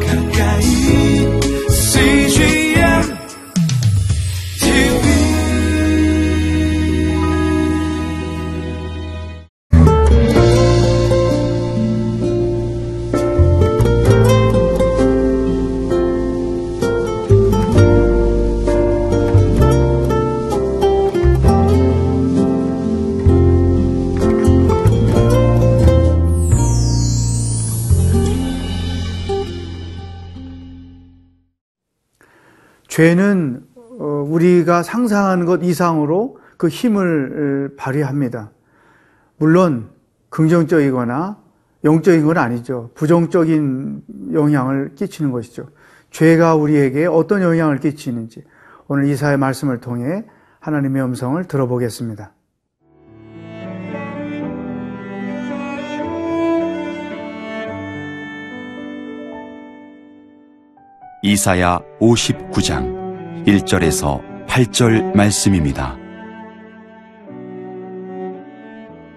가까 죄는 어, 우리가 상상하는 것 이상으로 그 힘을 에, 발휘합니다. 물론 긍정적이거나 영적인 건 아니죠. 부정적인 영향을 끼치는 것이죠. 죄가 우리에게 어떤 영향을 끼치는지 오늘 이사의 말씀을 통해 하나님의 음성을 들어보겠습니다. 이사야 59장 1절에서 8절 말씀입니다.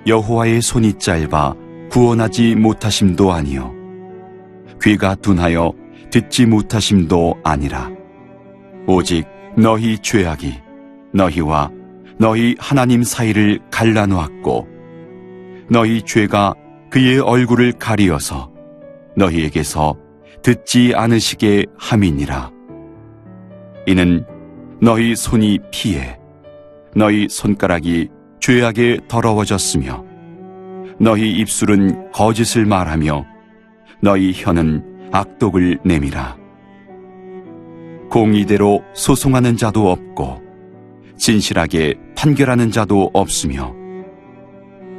여호와의 손이 짧아 구원하지 못하심도 아니요 귀가 둔하여 듣지 못하심도 아니라 오직 너희 죄악이 너희와 너희 하나님 사이를 갈라놓았고 너희 죄가 그의 얼굴을 가리어서 너희에게서 듣지 않으시게 함이니라. 이는 너희 손이 피해 너희 손가락이 죄악에 더러워졌으며 너희 입술은 거짓을 말하며 너희 혀는 악독을 내밀어 공의대로 소송하는 자도 없고 진실하게 판결하는 자도 없으며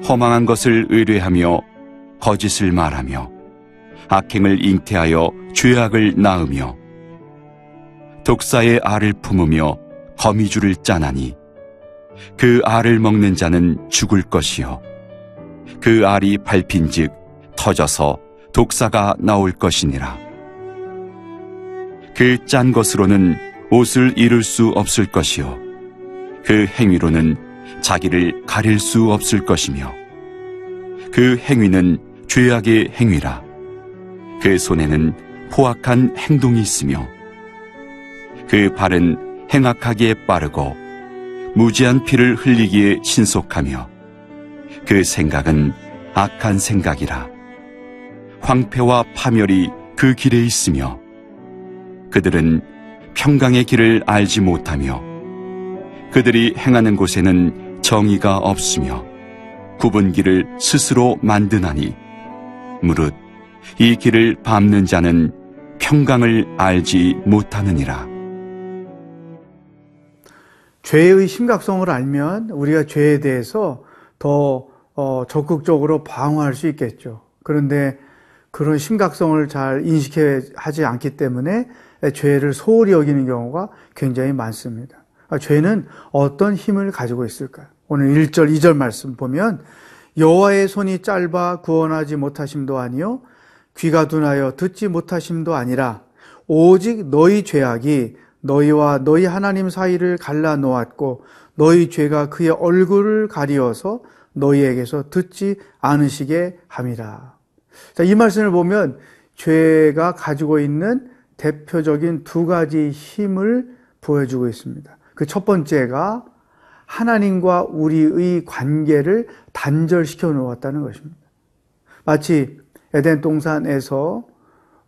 허망한 것을 의뢰하며 거짓을 말하며 악행을 잉태하여 죄악을 낳으며 독사의 알을 품으며 거미줄을 짜나니 그 알을 먹는 자는 죽을 것이요. 그 알이 밟힌즉 터져서 독사가 나올 것이니라. 그 짠 것으로는 옷을 이룰 수 없을 것이요. 그 행위로는 자기를 가릴 수 없을 것이며 그 행위는 죄악의 행위라 그 손에는 포악한 행동이 있으며 그 발은 행악하기에 빠르고 무지한 피를 흘리기에 신속하며 그 생각은 악한 생각이라. 황폐와 파멸이 그 길에 있으며 그들은 평강의 길을 알지 못하며 그들이 행하는 곳에는 정의가 없으며 굽은 길을 스스로 만드나니 무릇 이 길을 밟는 자는 평강을 알지 못하느니라. 죄의 심각성을 알면 우리가 죄에 대해서 더 어, 적극적으로 방어할 수 있겠죠. 그런데 그런 심각성을 잘 인식하지 않기 때문에 죄를 소홀히 여기는 경우가 굉장히 많습니다. 아, 죄는 어떤 힘을 가지고 있을까요? 오늘 1절, 2절 말씀 보면 여호와의 손이 짧아 구원하지 못하심도 아니요 귀가 둔하여 듣지 못하심도 아니라 오직 너희 죄악이 너희와 너희 하나님 사이를 갈라 놓았고 너희 죄가 그의 얼굴을 가리어서 너희에게서 듣지 않으시게 함이라. 자, 이 말씀을 보면 죄가 가지고 있는 대표적인 두 가지 힘을 보여주고 있습니다. 그 첫 번째가 하나님과 우리의 관계를 단절시켜 놓았다는 것입니다. 마치 에덴 동산에서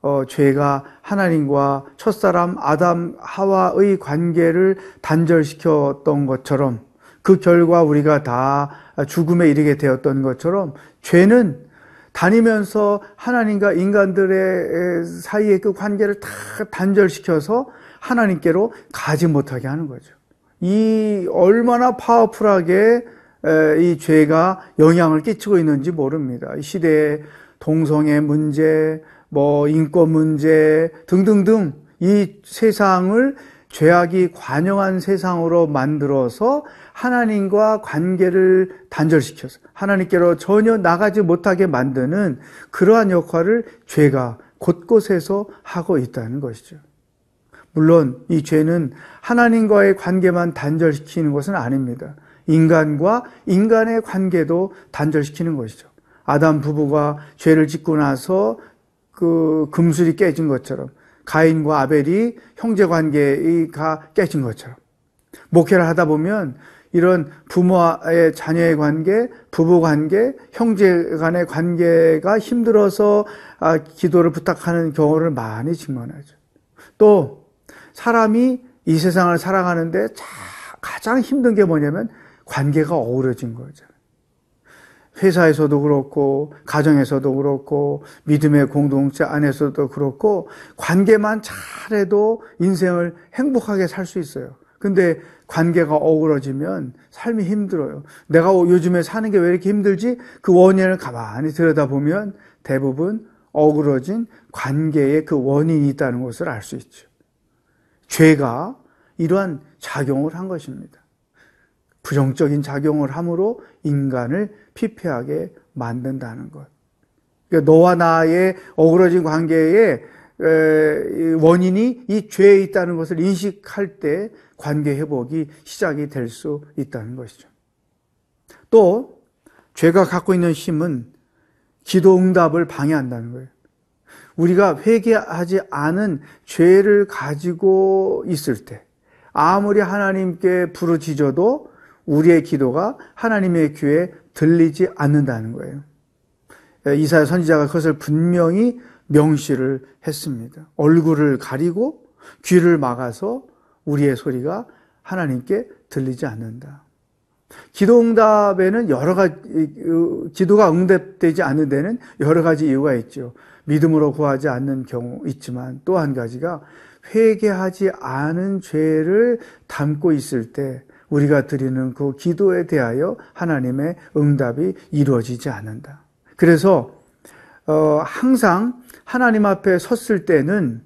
어, 죄가 하나님과 첫사람 아담 하와의 관계를 단절시켰던 것처럼 그 결과 우리가 다 죽음에 이르게 되었던 것처럼 죄는 다니면서 하나님과 인간들의 사이의 그 관계를 다 단절시켜서 하나님께로 가지 못하게 하는 거죠. 이 얼마나 파워풀하게 이 죄가 영향을 끼치고 있는지 모릅니다. 이 시대에 동성애 문제, 뭐 인권 문제 등등등 이 세상을 죄악이 관영한 세상으로 만들어서 하나님과 관계를 단절시켜서 하나님께로 전혀 나가지 못하게 만드는 그러한 역할을 죄가 곳곳에서 하고 있다는 것이죠. 물론 이 죄는 하나님과의 관계만 단절시키는 것은 아닙니다. 인간과 인간의 관계도 단절시키는 것이죠. 아담 부부가 죄를 짓고 나서 그 금술이 깨진 것처럼 가인과 아벨이 형제 관계가 깨진 것처럼 목회를 하다 보면 이런 부모와의 자녀의 관계, 부부 관계, 형제 간의 관계가 힘들어서 아, 기도를 부탁하는 경우를 많이 증언하죠. 또 사람이 이 세상을 살아가는데 가장 힘든 게 뭐냐면 관계가 어우러진 거죠. 회사에서도 그렇고 가정에서도 그렇고 믿음의 공동체 안에서도 그렇고 관계만 잘해도 인생을 행복하게 살 수 있어요. 근데 관계가 어우러지면 삶이 힘들어요. 내가 요즘에 사는 게 왜 이렇게 힘들지? 그 원인을 가만히 들여다보면 대부분 어우러진 관계에 그 원인이 있다는 것을 알 수 있죠. 죄가 이러한 작용을 한 것입니다. 부정적인 작용을 함으로 인간을 피폐하게 만든다는 것. 그러니까 너와 나의 어그러진 관계에 원인이 이 죄에 있다는 것을 인식할 때 관계 회복이 시작이 될 수 있다는 것이죠. 또 죄가 갖고 있는 힘은 기도 응답을 방해한다는 거예요. 우리가 회개하지 않은 죄를 가지고 있을 때 아무리 하나님께 부르짖어도 우리의 기도가 하나님의 귀에 들리지 않는다는 거예요. 이사야 선지자가 그것을 분명히 명시를 했습니다. 얼굴을 가리고 귀를 막아서 우리의 소리가 하나님께 들리지 않는다. 기도 응답에는 여러 가지, 기도가 응답되지 않는 데는 여러 가지 이유가 있죠. 믿음으로 구하지 않는 경우 있지만 또 한 가지가 회개하지 않은 죄를 담고 있을 때 우리가 드리는 그 기도에 대하여 하나님의 응답이 이루어지지 않는다. 그래서 어, 항상 하나님 앞에 섰을 때는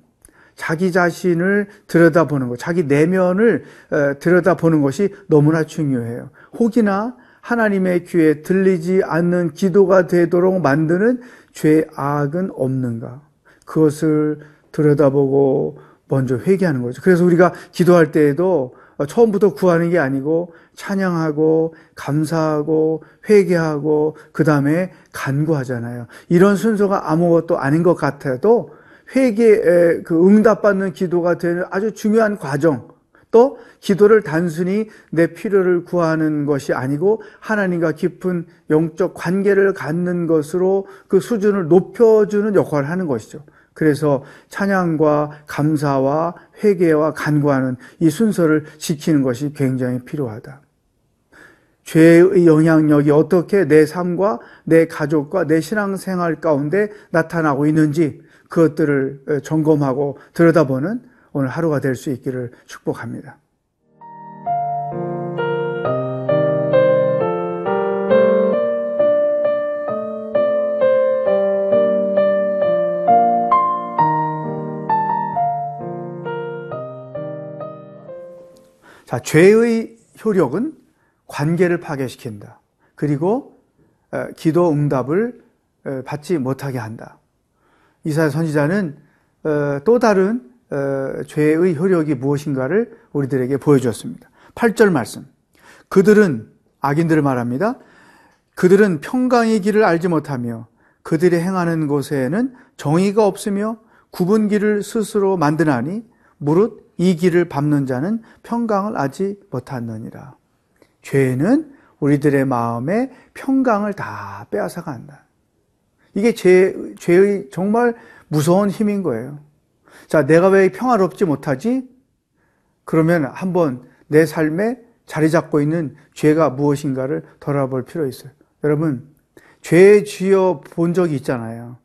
자기 자신을 들여다보는 것, 자기 내면을 어, 들여다보는 것이 너무나 중요해요. 혹이나 하나님의 귀에 들리지 않는 기도가 되도록 만드는 죄악은 없는가? 그것을 들여다보고 먼저 회개하는 거죠. 그래서 우리가 기도할 때에도 처음부터 구하는 게 아니고 찬양하고 감사하고 회개하고 그 다음에 간구하잖아요. 이런 순서가 아무것도 아닌 것 같아도 회개에 그 응답받는 기도가 되는 아주 중요한 과정. 또 기도를 단순히 내 필요를 구하는 것이 아니고 하나님과 깊은 영적 관계를 갖는 것으로 그 수준을 높여주는 역할을 하는 것이죠. 그래서 찬양과 감사와 회개와 간구하는 이 순서를 지키는 것이 굉장히 필요하다. 죄의 영향력이 어떻게 내 삶과 내 가족과 내 신앙생활 가운데 나타나고 있는지 그것들을 점검하고 들여다보는 오늘 하루가 될 수 있기를 축복합니다. 죄의 효력은 관계를 파괴시킨다. 그리고 기도 응답을 받지 못하게 한다. 이사야 선지자는 또 다른 죄의 효력이 무엇인가를 우리들에게 보여주었습니다. 8절 말씀. 그들은 악인들을 말합니다. 그들은 평강의 길을 알지 못하며 그들이 행하는 곳에는 정의가 없으며 구분 길을 스스로 만드나니 무릇 이 길을 밟는 자는 평강을 알지 못하느니라. 죄는 우리들의 마음에 평강을 다 빼앗아 간다. 이게 죄, 죄의 정말 무서운 힘인 거예요. 자, 내가 왜 평화롭지 못하지? 그러면 한번 내 삶에 자리 잡고 있는 죄가 무엇인가를 돌아볼 필요 있어요. 여러분, 죄 지어 본 적이 있잖아요.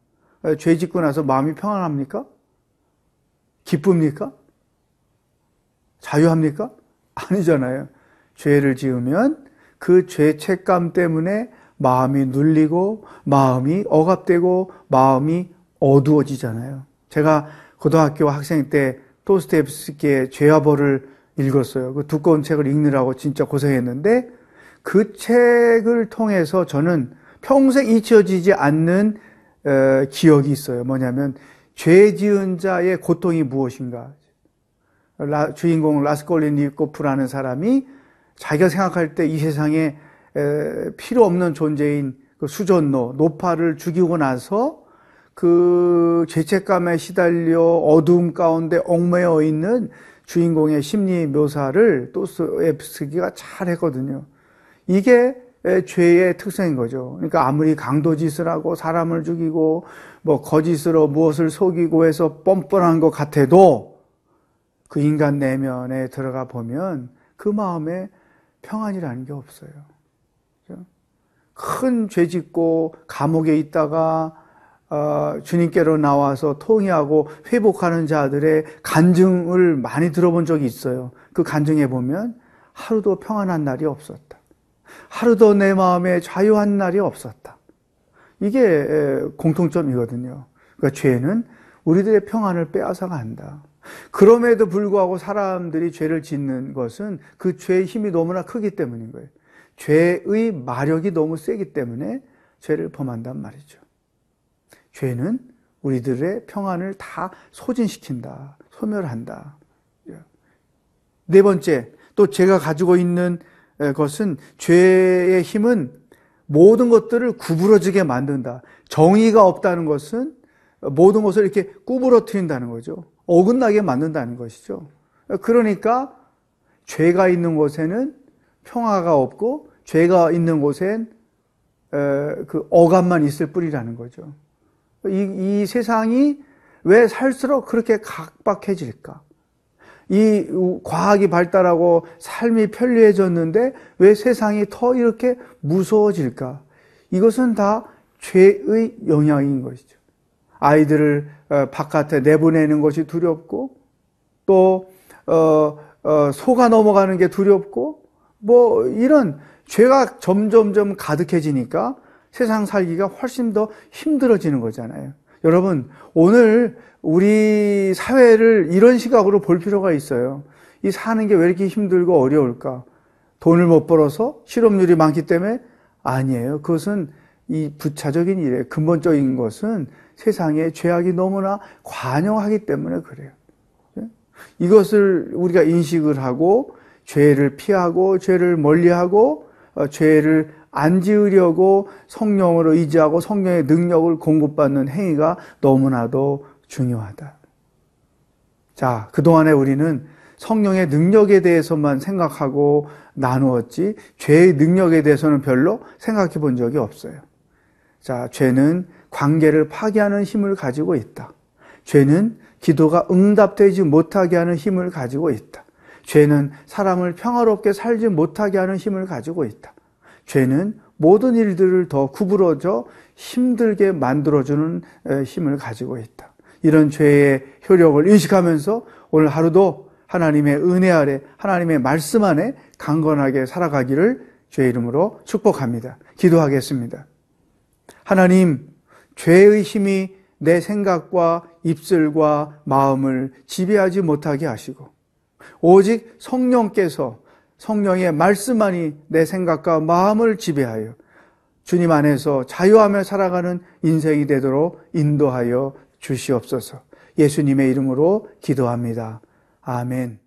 죄 짓고 나서 마음이 평안합니까? 기쁩니까? 자유합니까? 아니잖아요. 죄를 지으면 그 죄책감 때문에 마음이 눌리고 마음이 억압되고 마음이 어두워지잖아요. 제가 고등학교 학생 때 토스테프스키의 죄와 벌을 읽었어요. 그 두꺼운 책을 읽느라고 진짜 고생했는데 그 책을 통해서 저는 평생 잊혀지지 않는 어, 기억이 있어요. 뭐냐면 죄 지은 자의 고통이 무엇인가. 라, 주인공 라스콜리니코프라는 사람이 자기가 생각할 때 이 세상에 에, 필요 없는 존재인 그 수전노, 노파를 죽이고 나서 그 죄책감에 시달려 어두움 가운데 얽매여 있는 주인공의 심리 묘사를 도스토옙스키가 잘 했거든요. 이게 죄의 특성인 거죠. 그러니까 아무리 강도짓을 하고 사람을 죽이고 뭐 거짓으로 무엇을 속이고 해서 뻔뻔한 것 같아도 그 인간 내면에 들어가 보면 그 마음에 평안이라는 게 없어요. 큰 죄 짓고 감옥에 있다가 어, 주님께로 나와서 통회하고 회복하는 자들의 간증을 많이 들어본 적이 있어요. 그 간증에 보면 하루도 평안한 날이 없었다. 하루도 내 마음에 자유한 날이 없었다. 이게 에, 공통점이거든요. 그러니까 죄는 우리들의 평안을 빼앗아 간다. 그럼에도 불구하고 사람들이 죄를 짓는 것은 그 죄의 힘이 너무나 크기 때문인 거예요. 죄의 마력이 너무 세기 때문에 죄를 범한단 말이죠. 죄는 우리들의 평안을 다 소진시킨다, 소멸한다. 네 번째, 또 제가 가지고 있는 것은 죄의 힘은 모든 것들을 구부러지게 만든다. 정의가 없다는 것은 모든 것을 이렇게 구부러뜨린다는 거죠. 어긋나게 만든다는 것이죠. 그러니까 죄가 있는 곳에는 평화가 없고 죄가 있는 곳엔 그 어감만 있을 뿐이라는 거죠. 이, 이 세상이 왜 살수록 그렇게 각박해질까? 이 과학이 발달하고 삶이 편리해졌는데 왜 세상이 더 이렇게 무서워질까? 이것은 다 죄의 영향인 것이죠. 아이들을 바깥에 내보내는 것이 두렵고 또 어, 어, 소가 넘어가는 게 두렵고 뭐 이런 죄가 점점점 가득해지니까 세상 살기가 훨씬 더 힘들어지는 거잖아요. 여러분, 오늘 우리 사회를 이런 시각으로 볼 필요가 있어요. 이 사는 게 왜 이렇게 힘들고 어려울까? 돈을 못 벌어서 실업률이 많기 때문에 아니에요. 그것은 이 부차적인 일에 근본적인 것은 세상에 죄악이 너무나 관영하기 때문에 그래요. 예? 이것을 우리가 인식을 하고 죄를 피하고 죄를 멀리하고 어, 죄를 안 지으려고 성령으로 의지하고 성령의 능력을 공급받는 행위가 너무나도 중요하다. 자, 그동안에 우리는 성령의 능력에 대해서만 생각하고 나누었지, 죄의 능력에 대해서는 별로 생각해 본 적이 없어요. 자, 죄는 관계를 파괴하는 힘을 가지고 있다. 죄는 기도가 응답되지 못하게 하는 힘을 가지고 있다. 죄는 사람을 평화롭게 살지 못하게 하는 힘을 가지고 있다. 죄는 모든 일들을 더 구부러져 힘들게 만들어주는 힘을 가지고 있다. 이런 죄의 효력을 인식하면서 오늘 하루도 하나님의 은혜 아래, 하나님의 말씀 안에 강건하게 살아가기를 죄 이름으로 축복합니다. 기도하겠습니다. 하나님, 죄의 힘이 내 생각과 입술과 마음을 지배하지 못하게 하시고, 오직 성령께서 성령의 말씀만이 내 생각과 마음을 지배하여 주님 안에서 자유하며 살아가는 인생이 되도록 인도하여 주시옵소서. 예수님의 이름으로 기도합니다. 아멘.